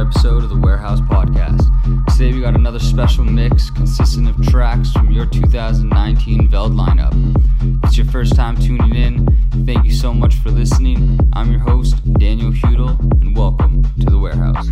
episode of the Warehouse Podcast. Today we got another special mix consisting of tracks from your 2019 Veld lineup. If it's your first time tuning in, thank you so much for listening. I'm your host, Daniel Hudel, and welcome to the Warehouse.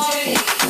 boy.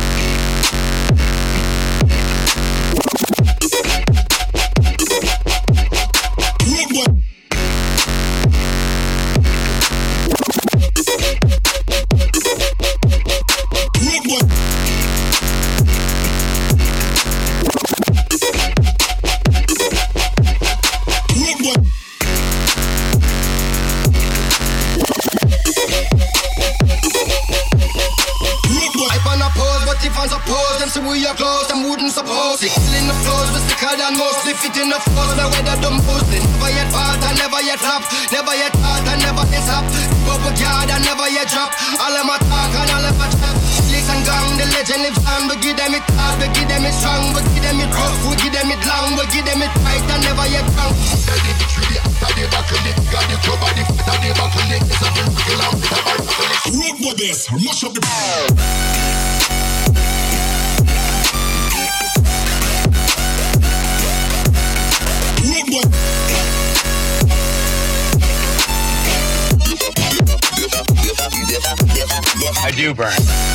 See we are close and wouldn't suppose it. Killing the floors was thicker than most. If it in the force, the weather don't done it. Never yet part, I never yet flop. Never yet part, I never yet stop. But with God, I never yet drop. All of my talk and all of my trap. Slicks and gang, the legend lives on. We give them it hard, we give them it strong. We give them it rough, we give them it long. We give them it right, I never yet wrong. Ready to treat it, I. Got the club, I never kill it. It's a very real, Road with this, mash up the ball. I do burn.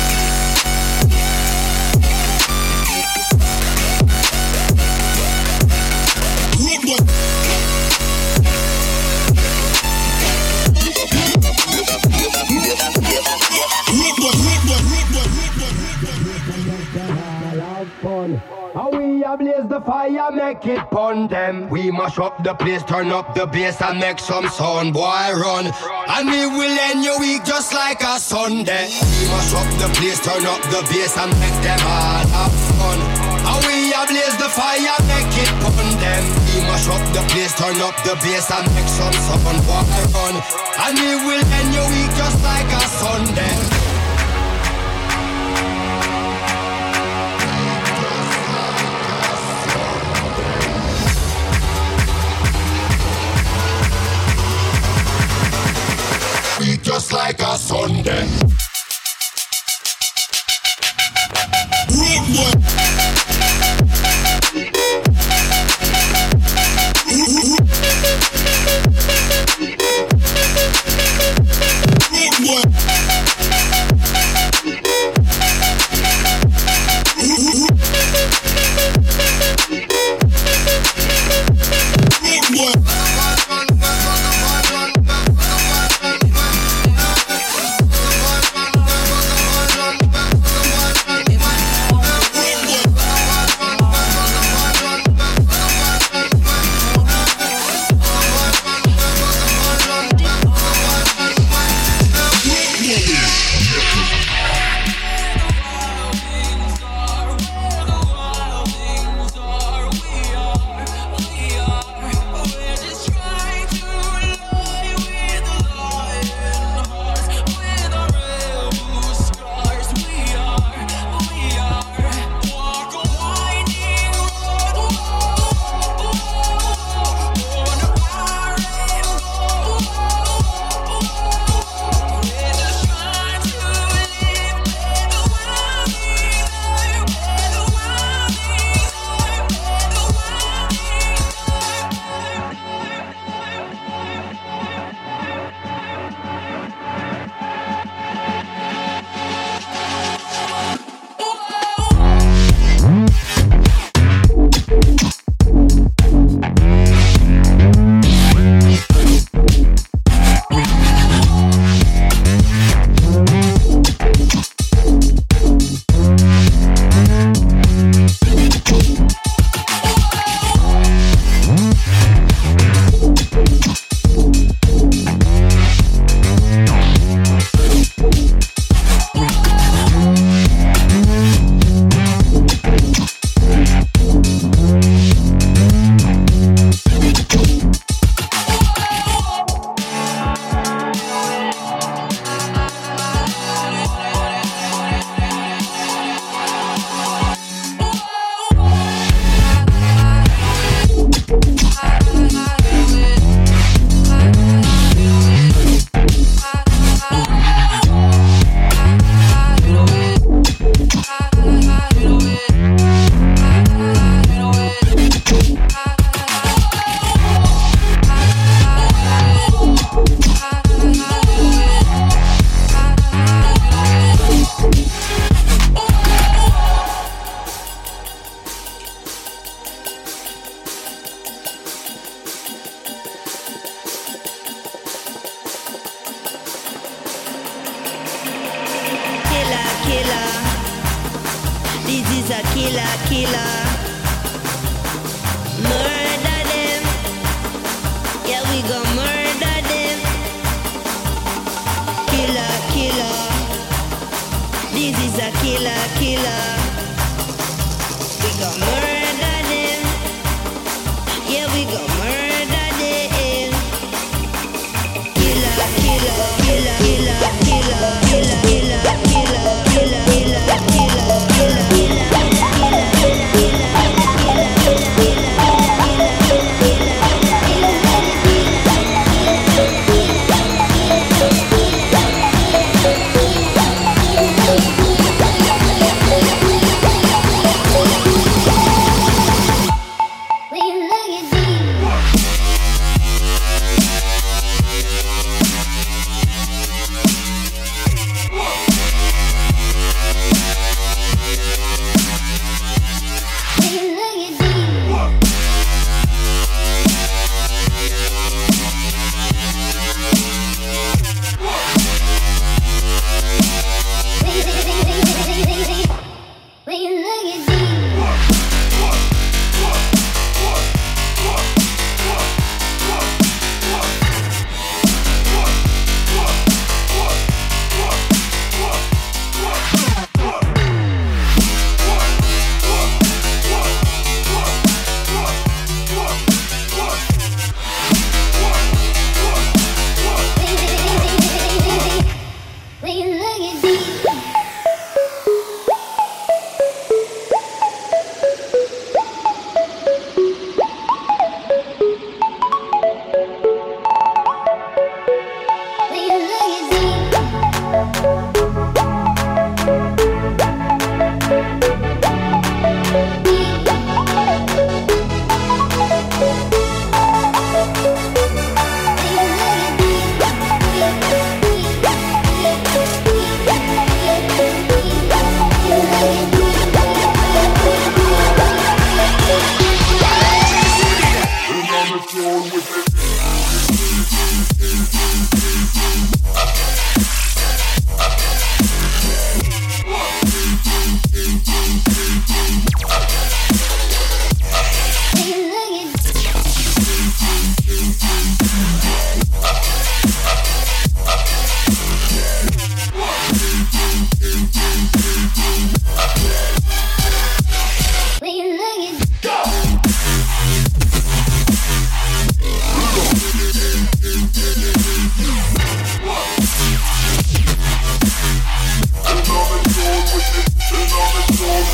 Fire, make it bun dem. We mash up the place, turn up the bass and make some sound, boy run. And we will end your week just like a Sunday. We mash up the place, turn up the bass and make them all have fun. And we blaze the fire, make it bun dem. We mash up the place, turn up the bass and make some sound, boy run. And we will end your week just like a Sunday. Killer, killer.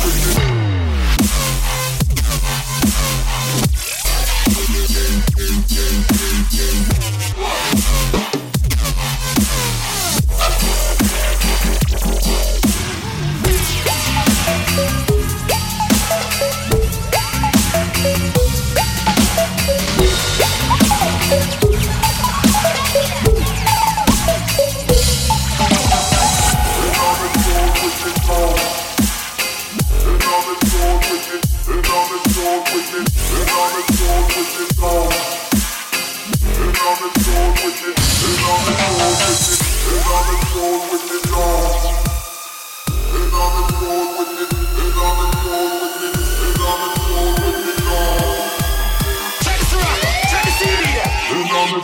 African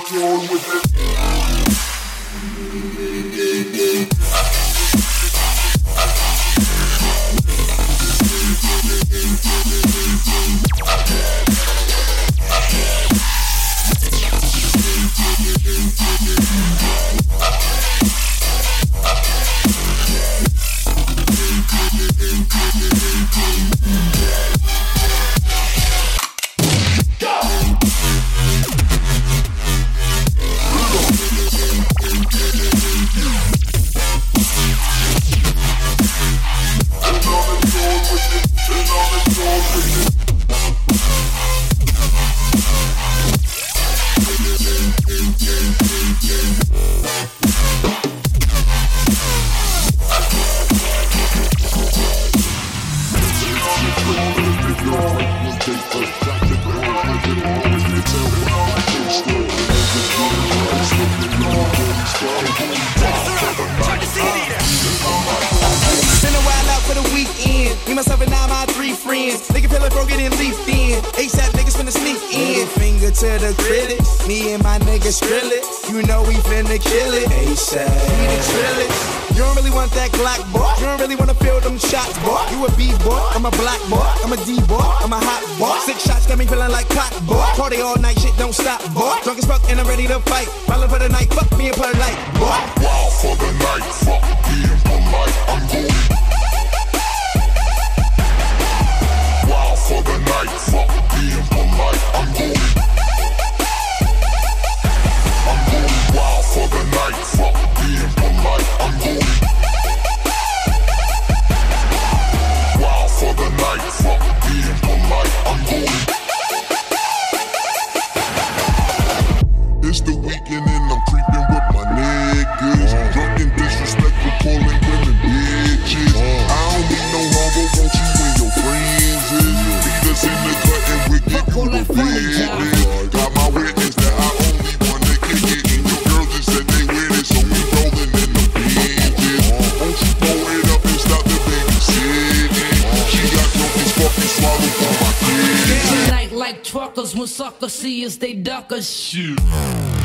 Going with it? boy. Party all night, shit don't stop, boy. Drunk as fuck and I'm ready to fight. Ballin' for the night, fuck me and put a light, boy. Wild for the night. see us, they duck us. Shit.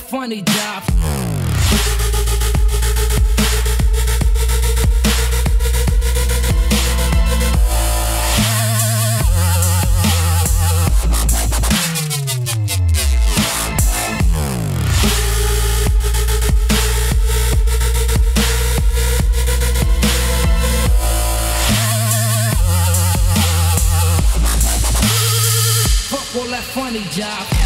got funny jobs. funny job.